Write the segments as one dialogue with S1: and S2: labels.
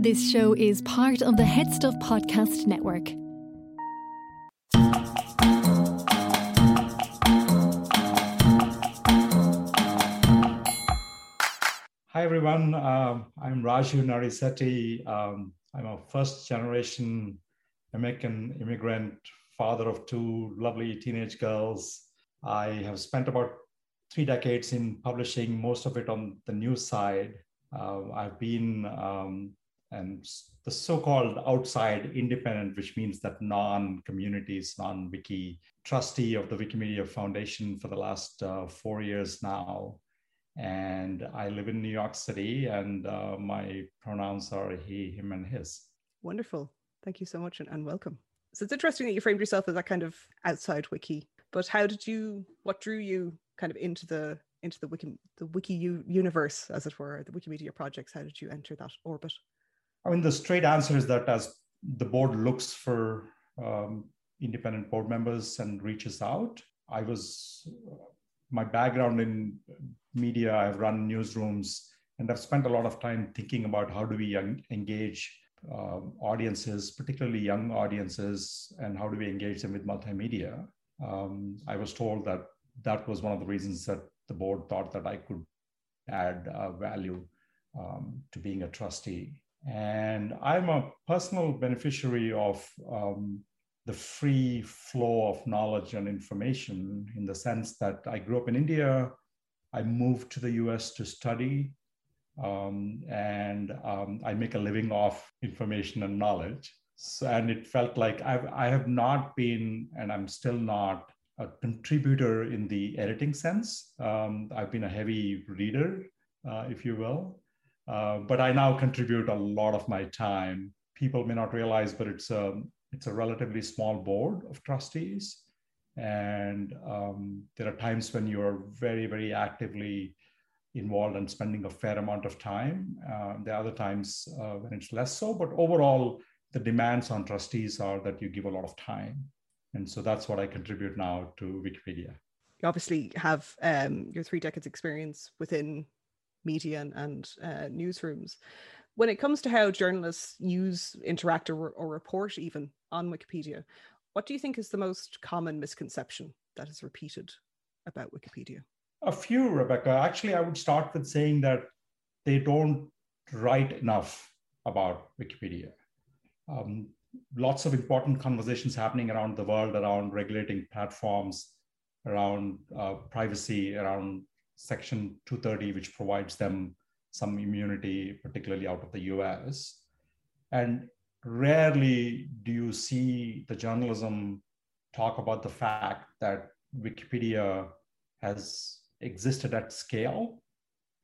S1: This show is part of the HeadStuff Podcast Network.
S2: Hi, everyone. Um, I'm Raju Narisetti. Um, I'm a first generation American immigrant, father of two lovely teenage girls. I have spent about three decades in publishing, most of it on the news side. Uh, I've been um, and the so-called outside independent, which means that non-communities, non-wiki trustee of the Wikimedia Foundation for the last uh, four years now. And I live in New York City, and uh, my pronouns are he, him, and his.
S3: Wonderful. Thank you so much and, and welcome. So it's interesting that you framed yourself as that kind of outside wiki. But how did you, what drew you kind of into the into the wiki the wiki universe as it were the wikimedia projects how did you enter that orbit
S2: I mean, the straight answer is that as the board looks for um, independent board members and reaches out, I was, my background in media, I've run newsrooms, and I've spent a lot of time thinking about how do we engage uh, audiences, particularly young audiences, and how do we engage them with multimedia. Um, I was told that that was one of the reasons that the board thought that I could add uh, value um, to being a trustee. And I'm a personal beneficiary of um, the free flow of knowledge and information in the sense that I grew up in India. I moved to the US to study, um, and um, I make a living off information and knowledge. So, and it felt like I've, I have not been, and I'm still not, a contributor in the editing sense. Um, I've been a heavy reader, uh, if you will. Uh, but I now contribute a lot of my time. People may not realize, but it's a it's a relatively small board of trustees, and um, there are times when you're very very actively involved and spending a fair amount of time. Uh, there are other times uh, when it's less so, but overall, the demands on trustees are that you give a lot of time, and so that's what I contribute now to Wikipedia.
S3: You obviously have um, your three decades experience within media and, and uh, newsrooms. When it comes to how journalists use, interact, or, or report even on Wikipedia, what do you think is the most common misconception that is repeated about Wikipedia?
S2: A few, Rebecca. Actually, I would start with saying that they don't write enough about Wikipedia. Um, lots of important conversations happening around the world around regulating platforms, around uh, privacy, around Section 230, which provides them some immunity, particularly out of the US. And rarely do you see the journalism talk about the fact that Wikipedia has existed at scale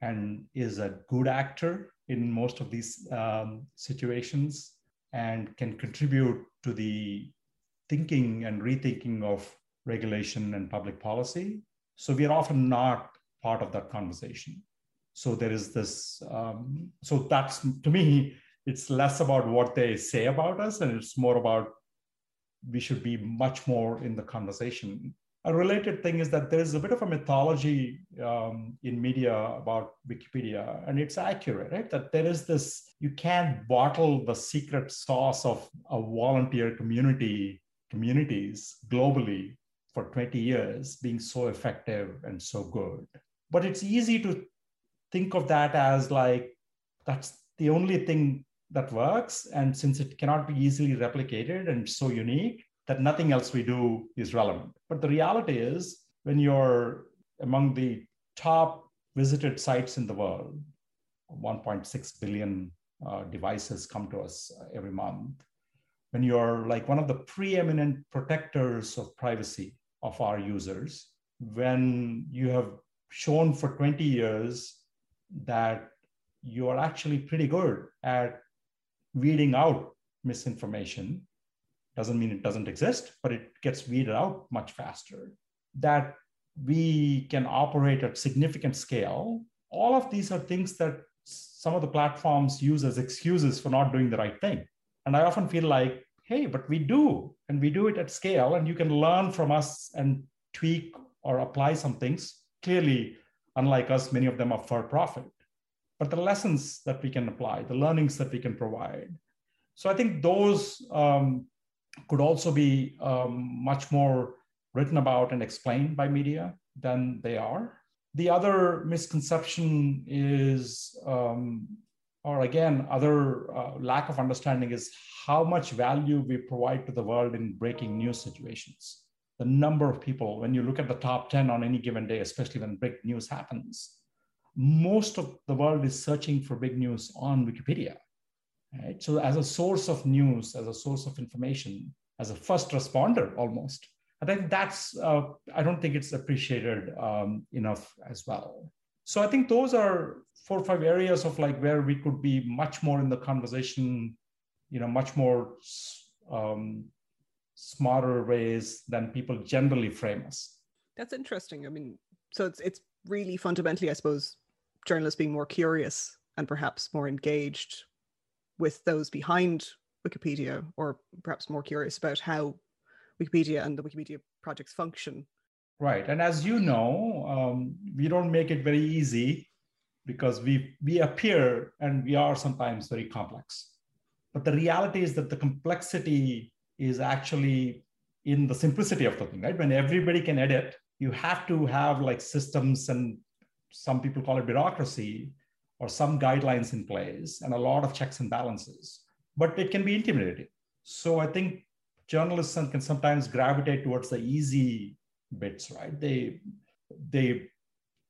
S2: and is a good actor in most of these um, situations and can contribute to the thinking and rethinking of regulation and public policy. So we are often not part of that conversation. So there is this, um, so that's to me, it's less about what they say about us and it's more about we should be much more in the conversation. A related thing is that there's a bit of a mythology um, in media about Wikipedia, and it's accurate, right? That there is this, you can't bottle the secret sauce of a volunteer community, communities globally for 20 years being so effective and so good but it's easy to think of that as like that's the only thing that works and since it cannot be easily replicated and so unique that nothing else we do is relevant. But the reality is when you're among the top visited sites in the world 1.6 billion uh, devices come to us every month. When you're like one of the preeminent protectors of privacy of our users when you have shown for 20 years that you are actually pretty good at weeding out misinformation. Doesn't mean it doesn't exist, but it gets weeded out much faster. That we can operate at significant scale. All of these are things that some of the platforms use as excuses for not doing the right thing. And I often feel like, hey, but we do, and we do it at scale, and you can learn from us and tweak or apply some things clearly, unlike us, many of them are for profit. but the lessons that we can apply, the learnings that we can provide. So I think those um, could also be um, much more written about and explained by media than they are. The other misconception is, um, or again, other uh, lack of understanding is how much value we provide to the world in breaking news situations. The number of people, when you look at the top 10 on any given day, especially when big news happens, most of the world is searching for big news on Wikipedia. Right? So, as a source of news, as a source of information, as a first responder almost, I think that's, uh, I don't think it's appreciated um, enough as well. So I think those are four or five areas of like where we could be much more in the conversation, you know, much more um, smarter ways than people generally frame us.
S3: That's interesting. I mean, so it's it's really fundamentally, I suppose, journalists being more curious and perhaps more engaged with those behind Wikipedia, or perhaps more curious about how Wikipedia and the Wikipedia projects function.
S2: Right, and as you know, um, we don't make it very easy because we we appear and we are sometimes very complex. But the reality is that the complexity is actually in the simplicity of the thing, right? When everybody can edit, you have to have like systems and some people call it bureaucracy or some guidelines in place and a lot of checks and balances. But it can be intimidating. So I think journalists can sometimes gravitate towards the easy bits, right? They, they,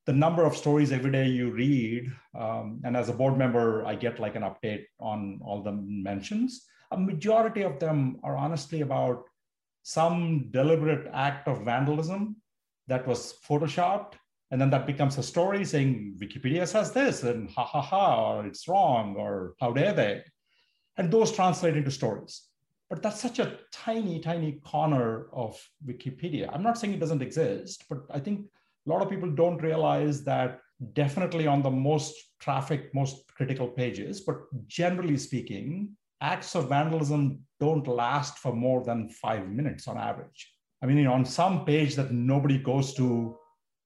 S2: the number of stories every day you read, um, and as a board member, I get like an update on all the mentions. A majority of them are honestly about some deliberate act of vandalism that was photoshopped and then that becomes a story saying wikipedia says this and ha ha ha or it's wrong or how dare they and those translate into stories but that's such a tiny, tiny corner of Wikipedia. I'm not saying it doesn't exist, but I think a lot of people don't realize that definitely on the most traffic, most critical pages, but generally speaking, acts of vandalism don't last for more than five minutes on average. I mean, you know, on some page that nobody goes to,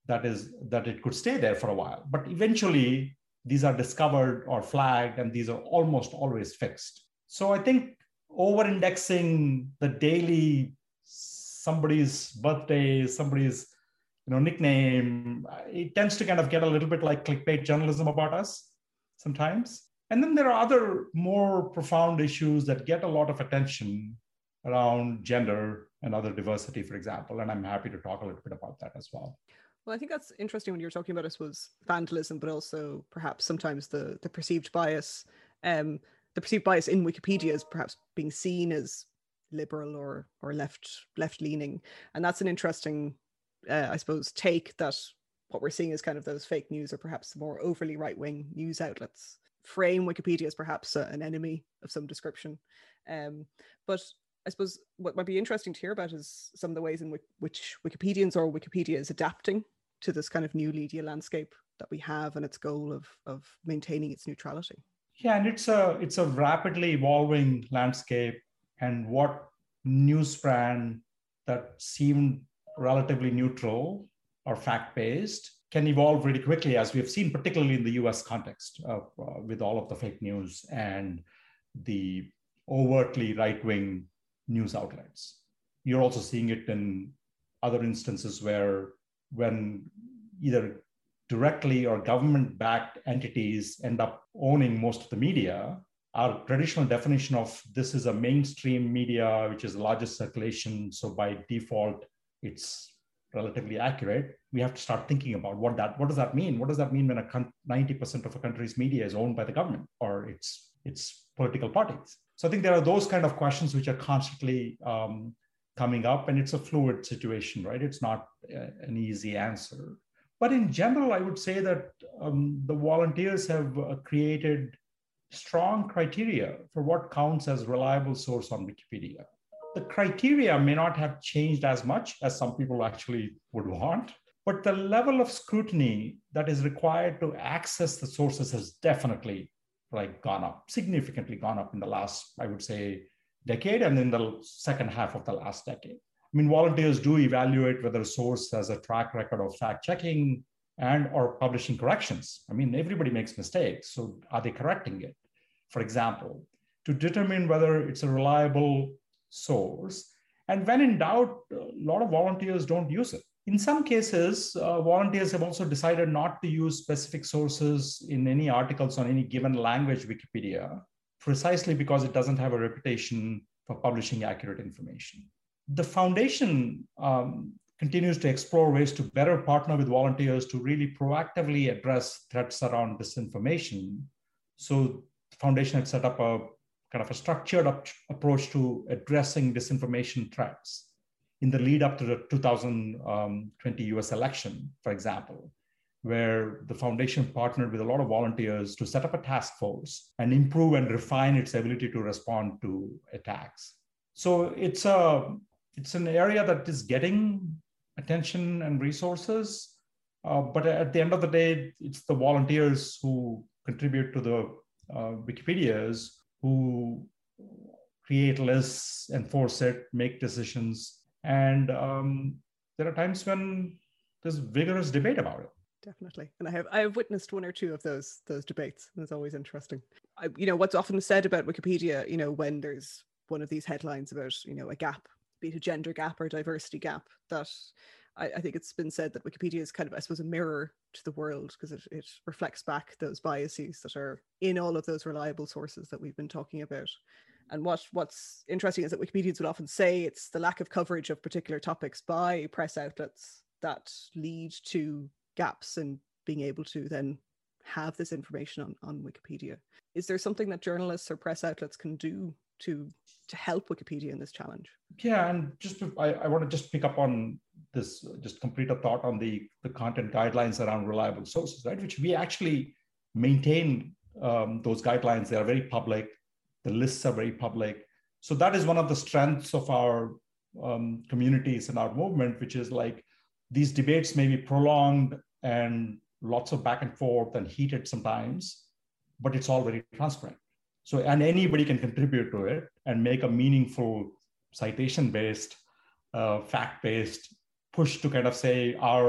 S2: that is that it could stay there for a while. But eventually, these are discovered or flagged, and these are almost always fixed. So I think over indexing the daily somebody's birthday, somebody's you know nickname, it tends to kind of get a little bit like clickbait journalism about us sometimes. And then there are other more profound issues that get a lot of attention around gender and other diversity, for example. And I'm happy to talk a little bit about that as well.
S3: Well, I think that's interesting when you're talking about this was vandalism, but also perhaps sometimes the the perceived bias. Um, the perceived bias in Wikipedia is perhaps being seen as liberal or or left left leaning, and that's an interesting, uh, I suppose, take that what we're seeing is kind of those fake news or perhaps more overly right wing news outlets frame Wikipedia as perhaps a, an enemy of some description. Um, but I suppose what might be interesting to hear about is some of the ways in which, which Wikipedians or Wikipedia is adapting to this kind of new media landscape that we have and its goal of of maintaining its neutrality.
S2: Yeah, and it's a it's a rapidly evolving landscape, and what news brand that seemed relatively neutral or fact based can evolve really quickly, as we have seen, particularly in the U.S. context uh, with all of the fake news and the overtly right wing news outlets. You're also seeing it in other instances where when either directly or government backed entities end up owning most of the media, our traditional definition of this is a mainstream media, which is the largest circulation. So by default, it's relatively accurate. We have to start thinking about what that what does that mean? What does that mean when a 90% of a country's media is owned by the government or its its political parties? So I think there are those kind of questions which are constantly um, coming up, and it's a fluid situation, right? It's not uh, an easy answer. But in general, I would say that um, the volunteers have uh, created strong criteria for what counts as reliable source on Wikipedia. The criteria may not have changed as much as some people actually would want, but the level of scrutiny that is required to access the sources has definitely like gone up, significantly gone up in the last, I would say, decade and in the second half of the last decade. I mean, volunteers do evaluate whether a source has a track record of fact checking and or publishing corrections. I mean, everybody makes mistakes. So are they correcting it? For example, to determine whether it's a reliable source. And when in doubt, a lot of volunteers don't use it. In some cases, uh, volunteers have also decided not to use specific sources in any articles on any given language Wikipedia, precisely because it doesn't have a reputation for publishing accurate information. The foundation um, continues to explore ways to better partner with volunteers to really proactively address threats around disinformation. So the foundation had set up a kind of a structured up approach to addressing disinformation threats in the lead up to the 2020 US election, for example, where the foundation partnered with a lot of volunteers to set up a task force and improve and refine its ability to respond to attacks. So it's a it's an area that is getting attention and resources. Uh, but at the end of the day, it's the volunteers who contribute to the uh, Wikipedias who create lists, enforce it, make decisions. And um, there are times when there's vigorous debate about it.
S3: Definitely. And i have i have witnessed one or two of those those debates and it's always interesting. I, you know what's often said about wikipedia you know when there's one of these headlines about you know a gap be it a gender gap or diversity gap that I, I, think it's been said that Wikipedia is kind of, I suppose, a mirror to the world because it, it reflects back those biases that are in all of those reliable sources that we've been talking about. And what what's interesting is that Wikipedians would often say it's the lack of coverage of particular topics by press outlets that lead to gaps in being able to then have this information on, on Wikipedia. Is there something that journalists or press outlets can do to to help Wikipedia in this challenge?
S2: Yeah, and just I, I want to just pick up on this, just complete a thought on the, the content guidelines around reliable sources, right? Which we actually maintain um, those guidelines. They are very public. The lists are very public. So that is one of the strengths of our um, communities and our movement, which is like these debates may be prolonged and lots of back and forth and heated sometimes, but it's all very transparent. So, and anybody can contribute to it and make a meaningful citation based, uh, fact based push to kind of say our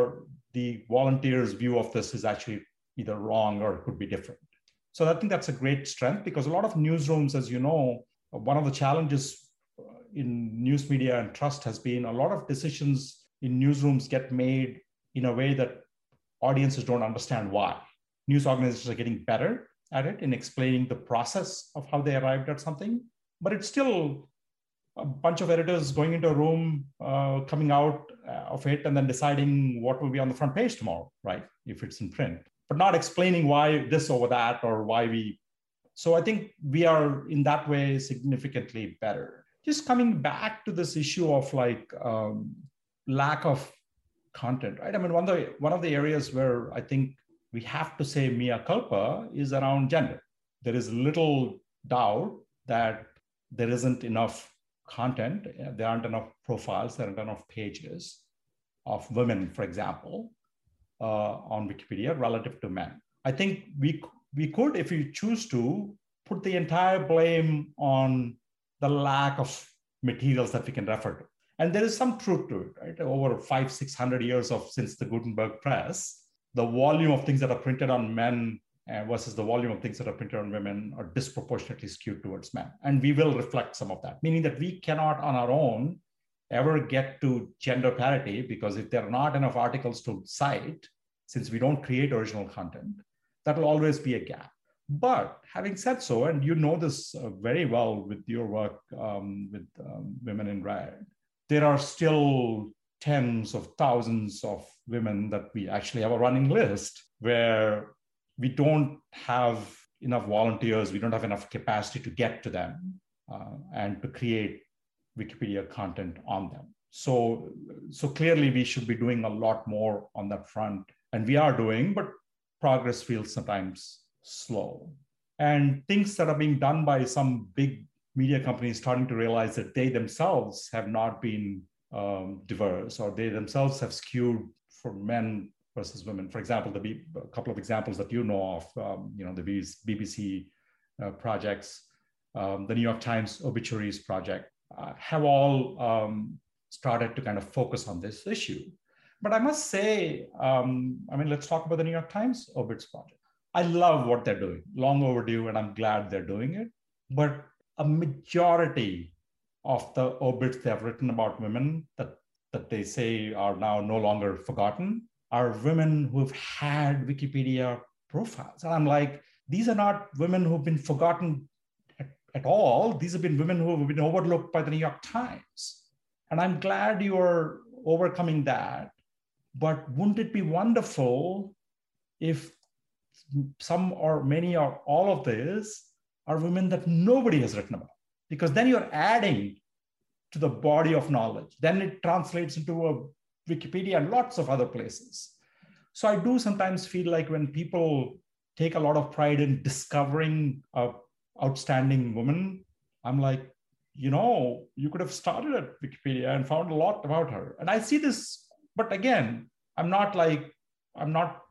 S2: the volunteers' view of this is actually either wrong or could be different. So I think that's a great strength because a lot of newsrooms, as you know, one of the challenges uh, in news media and trust has been a lot of decisions in newsrooms get made in a way that audiences don't understand why. News organizations are getting better at it in explaining the process of how they arrived at something, but it's still a bunch of editors going into a room, uh, coming out uh, of it, and then deciding what will be on the front page tomorrow, right? If it's in print, but not explaining why this over that or why we. So I think we are in that way significantly better. Just coming back to this issue of like um, lack of content, right? I mean, one of the one of the areas where I think we have to say mea culpa is around gender. There is little doubt that there isn't enough content, there aren't enough profiles, there aren't enough pages of women, for example, uh, on Wikipedia relative to men. I think we, we could, if we choose to, put the entire blame on the lack of materials that we can refer to. And there is some truth to it, right? Over five, 600 years of since the Gutenberg press, the volume of things that are printed on men uh, versus the volume of things that are printed on women are disproportionately skewed towards men. And we will reflect some of that, meaning that we cannot on our own ever get to gender parity because if there are not enough articles to cite, since we don't create original content, that will always be a gap. But having said so, and you know this uh, very well with your work um, with um, Women in Red, there are still tens of thousands of women that we actually have a running list where we don't have enough volunteers, we don't have enough capacity to get to them uh, and to create Wikipedia content on them. So, so clearly we should be doing a lot more on that front. And we are doing, but progress feels sometimes slow. And things that are being done by some big media companies starting to realize that they themselves have not been um, diverse or they themselves have skewed for men versus women. For example, the B, a couple of examples that you know of, um, you know, the BBC uh, projects, um, the New York Times obituaries project, uh, have all um, started to kind of focus on this issue. but I must say, um, I mean, let's talk about the New York Times Obits project. I love what they're doing, long overdue, and I'm glad they're doing it. But a majority of the obits they have written about women that, that they say are now no longer forgotten are women who've had Wikipedia profiles. And I'm like, these are not women who've been forgotten at, at all. These have been women who have been overlooked by the New York Times. And I'm glad you're overcoming that. But wouldn't it be wonderful if some or many or all of this are women that nobody has written about? Because then you're adding to the body of knowledge. Then it translates into a Wikipedia and lots of other places. So I do sometimes feel like when people take a lot of pride in discovering a outstanding woman, I'm like, you know, you could have started at Wikipedia and found a lot about her. And I see this, but again, I'm not like, I'm not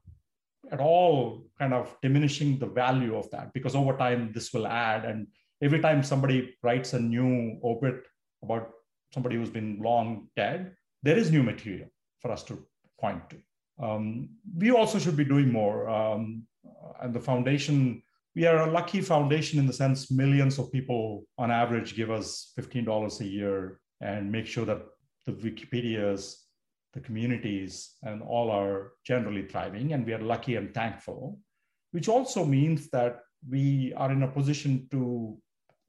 S2: at all kind of diminishing the value of that because over time this will add. And every time somebody writes a new obit about somebody who's been long dead, there is new material for us to point to. Um, we also should be doing more. Um, and the foundation, we are a lucky foundation in the sense millions of people on average give us $15 a year and make sure that the Wikipedias, the communities, and all are generally thriving. And we are lucky and thankful, which also means that we are in a position to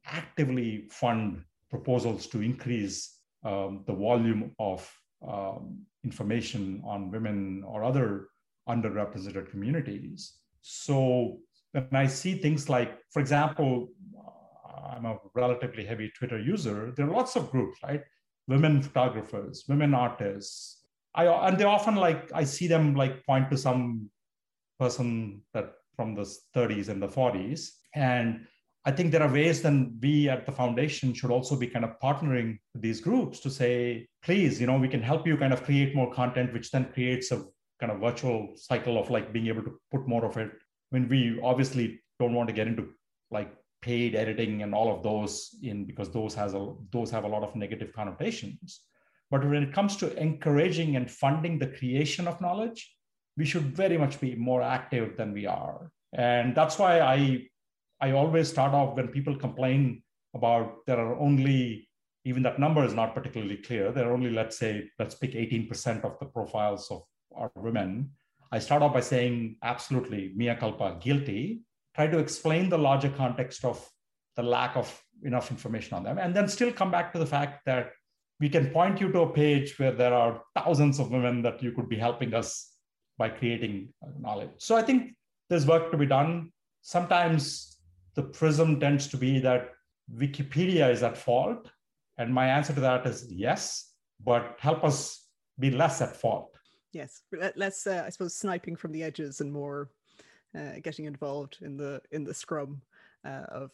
S2: actively fund proposals to increase um, the volume of um, information on women or other underrepresented communities. So when I see things like, for example, uh, I'm a relatively heavy Twitter user, there are lots of groups, right? Women photographers, women artists. I, and they often like, I see them like point to some person that from the 30s and the 40s. And I think there are ways then we at the foundation should also be kind of partnering with these groups to say, please, you know, we can help you kind of create more content, which then creates a kind of virtual cycle of like being able to put more of it. I mean, we obviously don't want to get into like paid editing and all of those in because those has a those have a lot of negative connotations. But when it comes to encouraging and funding the creation of knowledge, we should very much be more active than we are. And that's why I I always start off when people complain about there are only, even that number is not particularly clear. There are only, let's say, let's pick 18% of the profiles of our women. I start off by saying, absolutely, mea culpa, guilty. Try to explain the larger context of the lack of enough information on them, and then still come back to the fact that we can point you to a page where there are thousands of women that you could be helping us by creating knowledge. So I think there's work to be done. Sometimes the prism tends to be that Wikipedia is at fault. And my answer to that is yes, but help us be less at fault.
S3: Yes, less, uh, I suppose, sniping from the edges and more uh, getting involved in the in the scrum uh, of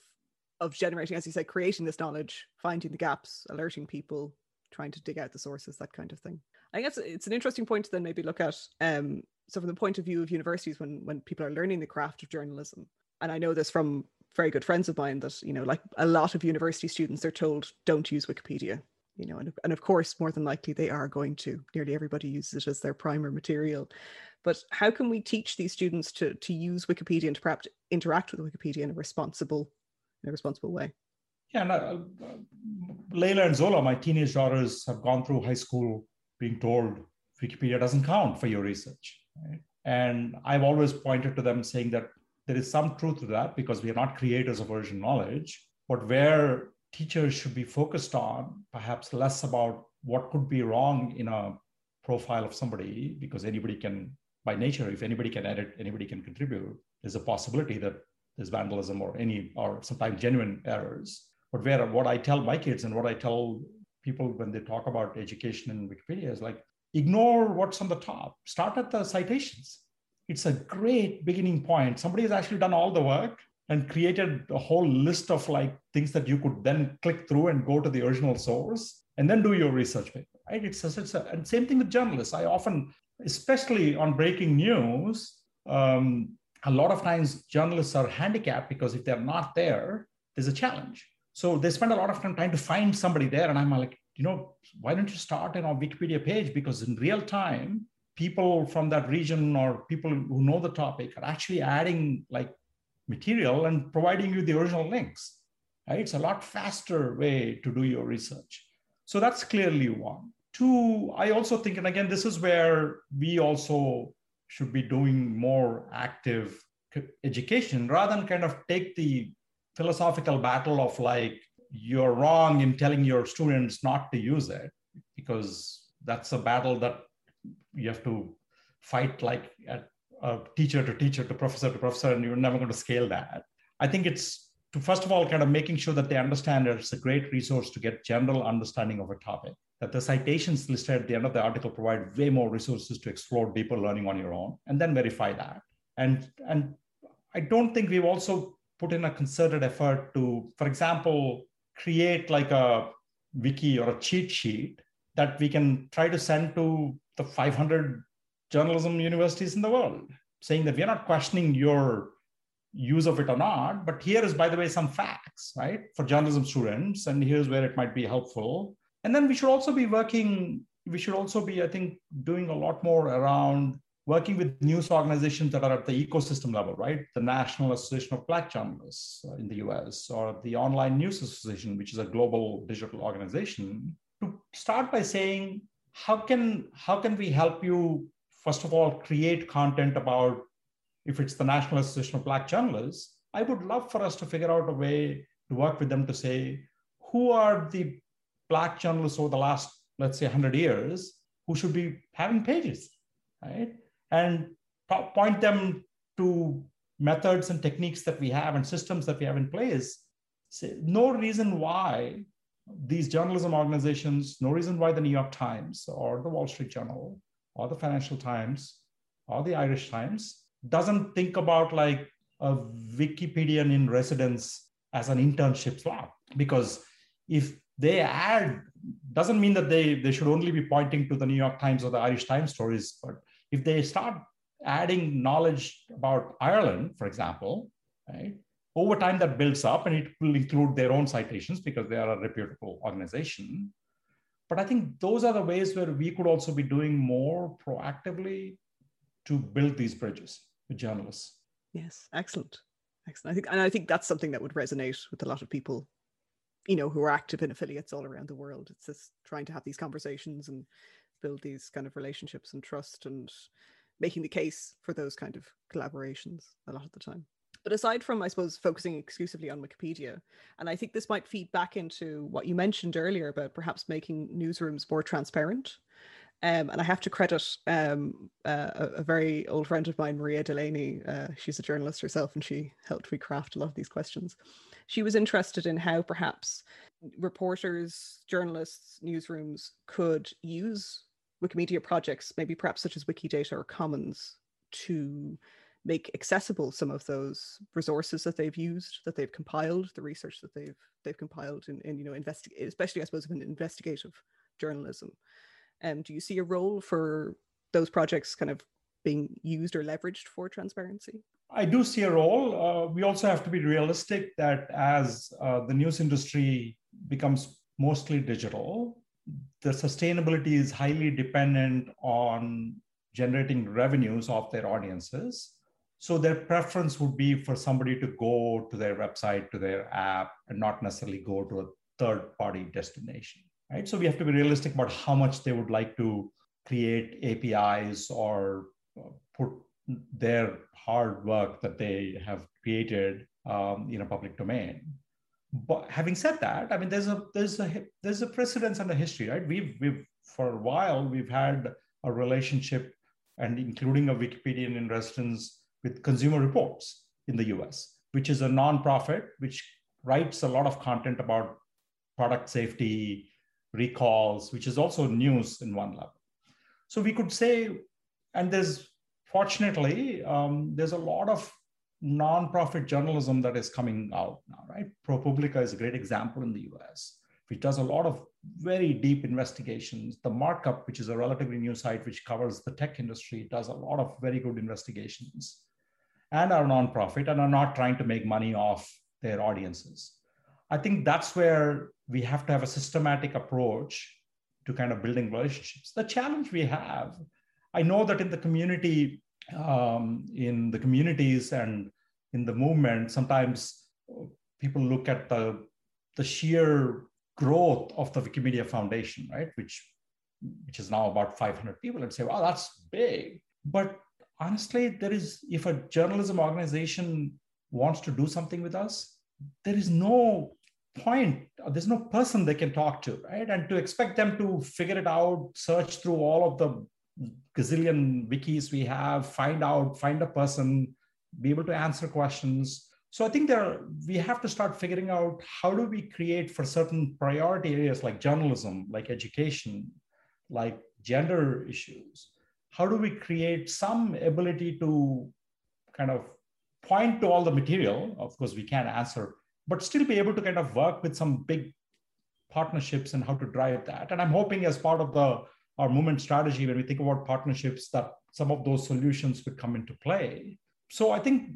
S3: of generating, as you said, creating this knowledge, finding the gaps, alerting people, trying to dig out the sources, that kind of thing. I guess it's an interesting point to then maybe look at. Um, so, from the point of view of universities, when when people are learning the craft of journalism, and I know this from very good friends of mine that you know like a lot of university students are told don't use wikipedia you know and, and of course more than likely they are going to. Nearly everybody uses it as their primer material. But how can we teach these students to to use wikipedia and to perhaps interact with wikipedia in a responsible in a responsible way?
S2: Yeah and, uh, layla and zola my teenage daughters have gone through high school being told wikipedia doesn't count for your research right? and i've always pointed to them saying that there is some truth to that because we are not creators of original knowledge, but where teachers should be focused on perhaps less about what could be wrong in a profile of somebody because anybody can by nature if anybody can edit anybody can contribute there's a possibility that there's vandalism or any or sometimes genuine errors. But where what i tell my kids and what i tell people when they talk about education in wikipedia is like ignore what's on the top. Start at the citations it's a great beginning point. Somebody has actually done all the work and created a whole list of like things that you could then click through and go to the original source and then do your research paper, right? It's a, it's a and same thing with journalists. I often, especially on breaking news, um, a lot of times journalists are handicapped because if they're not there, there's a challenge. So they spend a lot of time trying to find somebody there. And I'm like, you know, why don't you start on a Wikipedia page? Because in real time, people from that region or people who know the topic are actually adding like material and providing you the original links. Right? It's a lot faster way to do your research. So that's clearly one. Two, I also think, and again, this is where we also should be doing more active education rather than kind of take the philosophical battle of like, you're wrong in telling your students not to use it, because that's a battle that you have to fight like a teacher to teacher to professor to professor, and you're never going to scale that. I think it's to first of all kind of making sure that they understand it's a great resource to get general understanding of a topic. That the citations listed at the end of the article provide way more resources to explore deeper learning on your own, and then verify that. And and I don't think we've also put in a concerted effort to, for example, create like a wiki or a cheat sheet that we can try to send to the 500 journalism universities in the world, saying that we're not questioning your use of it or not, but here is, by the way, some facts, right, for journalism students, and here's where it might be helpful. And then we should also be working, we should also be, I think, doing a lot more around working with news organizations that are at the ecosystem level, right? The National Association of Black Journalists uh, in the US, or the Online News Association, which is a global digital organization, to start by saying, how can how can we help you first of all create content about if it's the national association of black journalists i would love for us to figure out a way to work with them to say who are the black journalists over the last let's say 100 years who should be having pages right? And point them to methods and techniques that we have and systems that we have in place. Say no reason why these journalism organizations, no reason why the New York Times or the Wall Street Journal or the Financial Times or the Irish Times doesn't think about like a Wikipedian in residence as an internship slot. Because if they add, doesn't mean that they, they should only be pointing to the New York Times or the Irish Times stories, but if they start adding knowledge about Ireland, for example, right, over time, that builds up and it will include their own citations because they are a reputable organization. But I think those are the ways where we could also be doing more proactively to build these bridges with journalists.
S3: Yes, excellent. Excellent. I think, and I think that's something that would resonate with a lot of people, you know, who are active in affiliates all around the world. It's just trying to have these conversations and build these kind of relationships and trust and making the case for those kind of collaborations a lot of the time. But aside from, I suppose, focusing exclusively on Wikipedia, and I think this might feed back into what you mentioned earlier about perhaps making newsrooms more transparent. Um, and I have to credit um, uh, a, very old friend of mine, Maria Delaney. Uh, she's a journalist herself, and she helped me craft a lot of these questions. She was interested in how perhaps reporters, journalists, newsrooms could use Wikimedia projects, maybe perhaps such as Wikidata or Commons, to make accessible some of those resources that they've used, that they've compiled, the research that they've they've compiled in you know especially I suppose in investigative journalism. Um, do you see a role for those projects kind of being used or leveraged for transparency?
S2: I do see a role. Uh, we also have to be realistic that as uh, the news industry becomes mostly digital, the sustainability is highly dependent on generating revenues of their audiences. So their preference would be for somebody to go to their website, to their app, and not necessarily go to a third party destination, right? So we have to be realistic about how much they would like to create APIs or put their hard work that they have created um, in a public domain. But having said that, I mean, there's a there's a there's a precedence and a history, right? We've we've for a while we've had a relationship, and including a Wikipedian in residence with Consumer Reports in the US, which is a nonprofit which writes a lot of content about product safety, recalls, which is also news in one level. So we could say, and there's fortunately, um, there's a lot of nonprofit journalism that is coming out now, right? ProPublica is a great example in the US, which does a lot of very deep investigations. The Markup, which is a relatively new site which covers the tech industry, does a lot of very good investigations and are nonprofit and are not trying to make money off their audiences. I think that's where we have to have a systematic approach to kind of building relationships. The challenge we have, I know that in the community, um, in the communities and in the movement, sometimes people look at the, the sheer growth of the Wikimedia Foundation, right? Which, which is now about 500 people and say, wow, that's big. But honestly, there is, if a journalism organization wants to do something with us, there is no point, uh, there's no person they can talk to, right? And to expect them to figure it out, search through all of the gazillion wikis we have, find out, find a person, be able to answer questions. So I think there we have to start figuring out how do we create for certain priority areas like journalism, like education, like gender issues. How do we create some ability to kind of point to all the material? Of course, we can't answer, but still be able to kind of work with some big partnerships and how to drive that. And I'm hoping as part of the our movement strategy, when we think about partnerships, that some of those solutions would come into play. So I think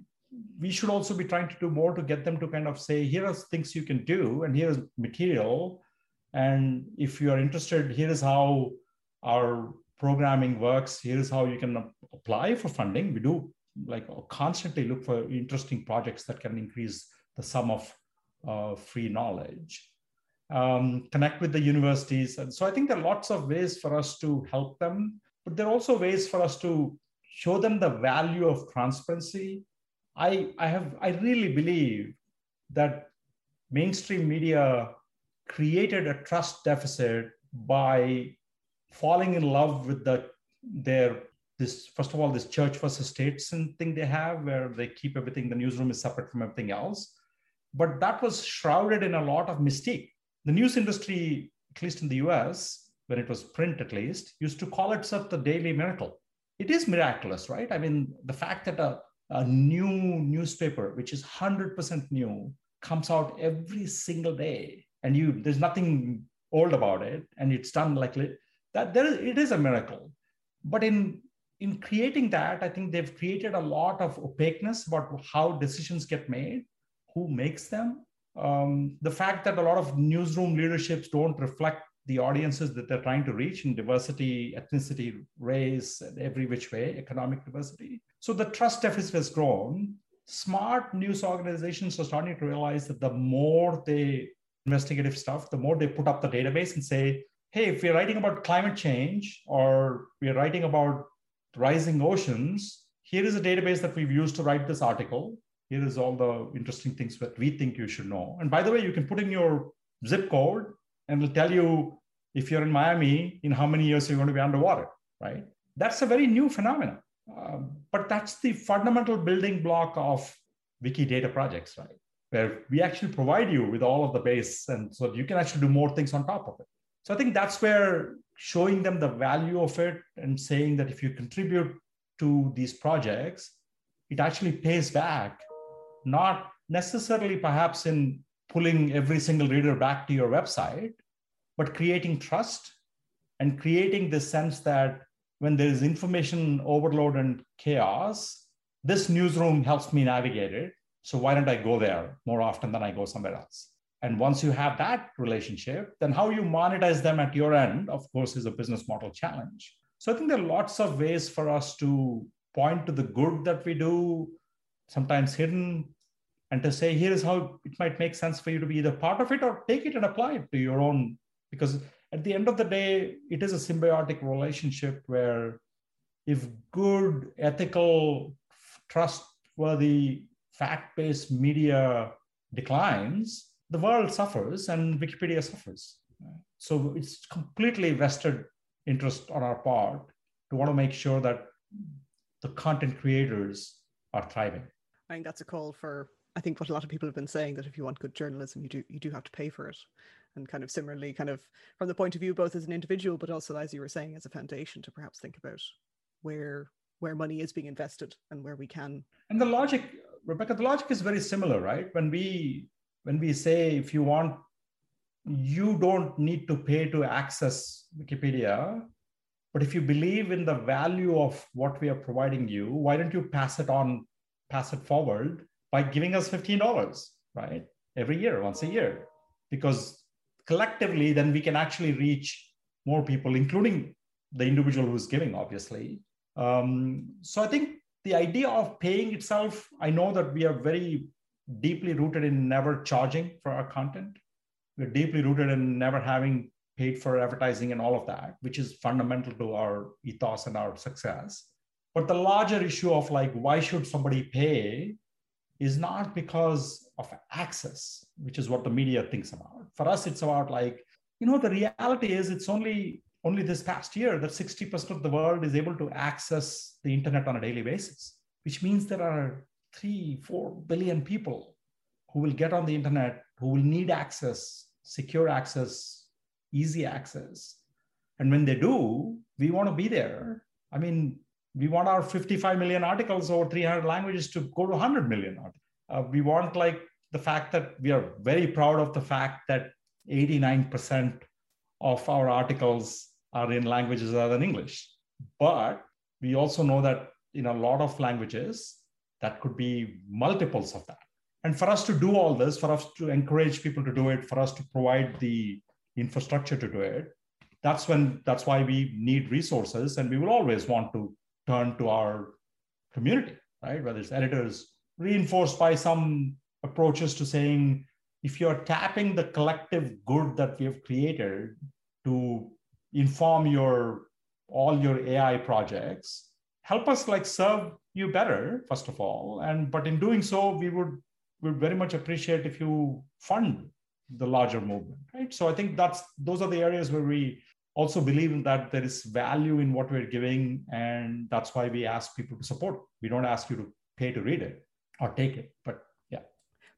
S2: we should also be trying to do more to get them to kind of say, here are things you can do, and here's material. And if you are interested, here is how our programming works. Here's how you can apply for funding. We do like constantly look for interesting projects that can increase the sum of uh, free knowledge um, connect with the universities. And so I think there are lots of ways for us to help them, but there are also ways for us to show them the value of transparency. I, I have I really believe that mainstream media created a trust deficit by falling in love with the their this first of all this church versus state thing they have where they keep everything the newsroom is separate from everything else but that was shrouded in a lot of mystique the news industry, at least in the US, when it was print at least, used to call itself the daily miracle. It is miraculous, right? I mean, the fact that a, a new newspaper, which is 100% new, comes out every single day and you there's nothing old about it and it's done like that there it is a miracle but in in creating that i think they've created a lot of opaqueness about how decisions get made who makes them um, the fact that a lot of newsroom leaderships don't reflect the audiences that they're trying to reach in diversity, ethnicity, race, and every which way, economic diversity. So the trust deficit has grown. Smart news organizations are starting to realize that the more they investigative stuff, the more they put up the database and say, hey, if we're writing about climate change or we're writing about rising oceans, here is a database that we've used to write this article here is all the interesting things that we think you should know. And by the way, you can put in your zip code and it'll tell you if you're in Miami, in how many years you're going to be underwater, right? That's a very new phenomenon. Um, but that's the fundamental building block of Wikidata projects, right? Where we actually provide you with all of the base, and so you can actually do more things on top of it. So I think that's where showing them the value of it and saying that if you contribute to these projects, it actually pays back not necessarily perhaps in pulling every single reader back to your website, but creating trust and creating the sense that when there is information overload and chaos, this newsroom helps me navigate it. So why don't I go there more often than I go somewhere else? And once you have that relationship, then how you monetize them at your end, of course, is a business model challenge. So I think there are lots of ways for us to point to the good that we do, sometimes hidden, and to say, here is how it might make sense for you to be either part of it or take it and apply it to your own. Because at the end of the day, it is a symbiotic relationship where if good, ethical, trustworthy, fact based media declines, the world suffers and Wikipedia suffers. So it's completely vested interest on our part to want to make sure that the content creators are thriving.
S3: I think that's a call for I think what a lot of people have been saying that if you want good journalism, you do you do have to pay for it, and kind of similarly, kind of from the point of view both as an individual, but also as you were saying, as a foundation to perhaps think about where where money is being invested and where we can.
S2: And the logic, Rebecca, the logic is very similar, right? When we when we say if you want, you don't need to pay to access Wikipedia, but if you believe in the value of what we are providing you, why don't you pass it on, pass it forward? by giving us $15, right? Every year, once a year. Because collectively, then we can actually reach more people, including the individual who's giving, obviously. Um, so I think the idea of paying itself, I know that we are very deeply rooted in never charging for our content. We're deeply rooted in never having paid for advertising and all of that, which is fundamental to our ethos and our success. But the larger issue of like, why should somebody pay is not because of access, which is what the media thinks about. For us, it's about like, you know, the reality is it's only only this past year that 60% of the world is able to access the internet on a daily basis, which means there are three, four billion people who will get on the internet, who will need access, secure access, easy access. And when they do, we want to be there. I mean, we want our 55 million articles over 300 languages to go to 100 million. Uh, we want like the fact that we are very proud of the fact that 89% of our articles are in languages other than English. But we also know that in a lot of languages, that could be multiples of that. And for us to do all this, for us to encourage people to do it, for us to provide the infrastructure to do it, that's when that's why we need resources and we will always want to turn to our community, right? Whether it's editors, reinforced by some approaches to saying, if you're tapping the collective good that we have created to inform your all your AI projects, help us like serve you better, first of all. And but in doing so, we would would very much appreciate if you fund the larger movement, right? So I think that's those are the areas where we also believe that there is value in what we're giving, and that's why we ask people to support. We don't ask you to pay to read it or take it, but yeah.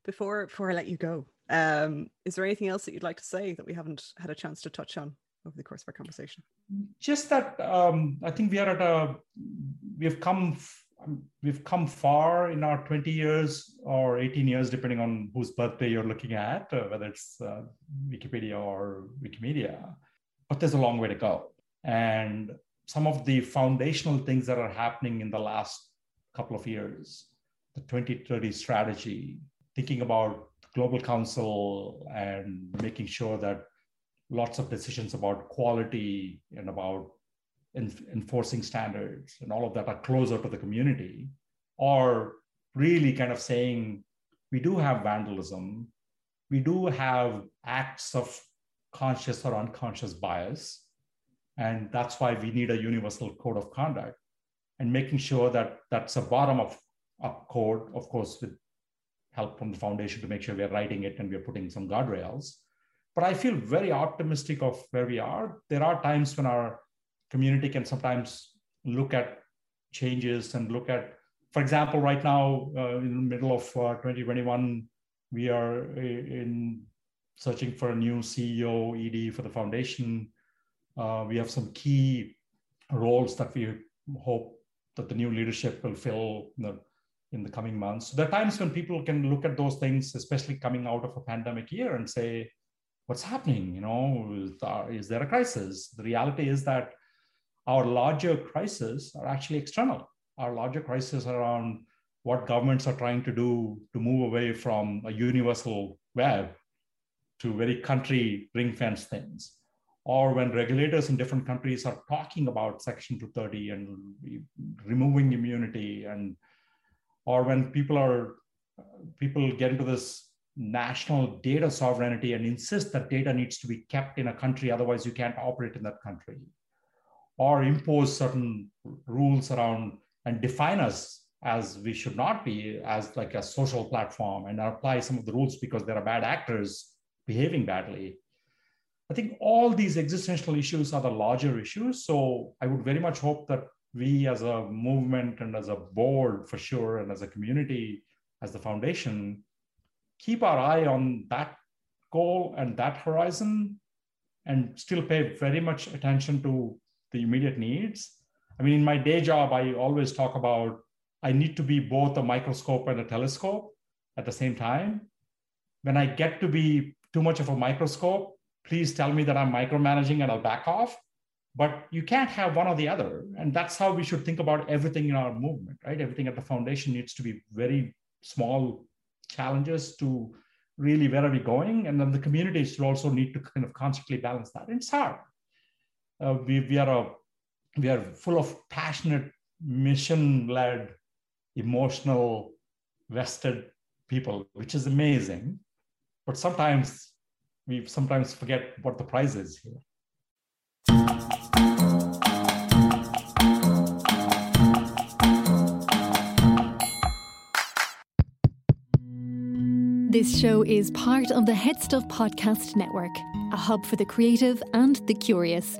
S3: Before before I let you go, um, is there anything else that you'd like to say that we haven't had a chance to touch on? over the course of our conversation?
S2: Just that um, I think we are at a we've come we've come far in our 20 years or 18 years, depending on whose birthday you're looking at, uh, whether it's uh, Wikipedia or Wikimedia. But there's a long way to go, and some of the foundational things that are happening in the last couple of years, the 2030 strategy, thinking about global council and making sure that lots of decisions about quality and about en- enforcing standards and all of that are closer to the community, or really kind of saying we do have vandalism, we do have acts of conscious or unconscious bias, and that's why we need a universal code of conduct. And making sure that that's a bottom of up code, of course, with help from the foundation to make sure we're writing it and we're putting some guardrails. But I feel very optimistic of where we are. There are times when our community can sometimes look at changes and look at, for example, right now uh, in the middle of uh, 2021, we are in searching for a new CEO, ED for the foundation. Uh, we have some key roles that we hope that the new leadership will fill in the, in the coming months. So there are times when people can look at those things, especially coming out of a pandemic year, and say, what's happening? You know, is there a crisis? The reality is that our larger crises are actually external. Our larger crises around what governments are trying to do to move away from a universal web to very country ring fence things. Or when regulators in different countries are talking about Section 230 and removing immunity, and or when people are people get into this national data sovereignty and insist that data needs to be kept in a country, otherwise, you can't operate in that country, or impose certain rules around and define us as we should not be as like a social platform and apply some of the rules because there are bad actors behaving badly. I think all these existential issues are the larger issues. So I would very much hope that we as a movement and as a board for sure, and as a community, as the foundation, keep our eye on that goal and that horizon and still pay very much attention to the immediate needs. I mean, in my day job, I always talk about I need to be both a microscope and a telescope at the same time. When I get to be too much of a microscope, please tell me that I'm micromanaging and I'll back off. But you can't have one or the other. And that's how we should think about everything in our movement, right? Everything at the foundation needs to be very small challenges to really where are we going? And then the communities should also need to kind of constantly balance that. And it's hard. Uh, we, we are a we are full of passionate mission led, emotional, vested people, which is amazing. But sometimes we sometimes forget what the prize is here.
S1: This show is part of the HeadStuff Podcast Network, a hub for the creative and the curious.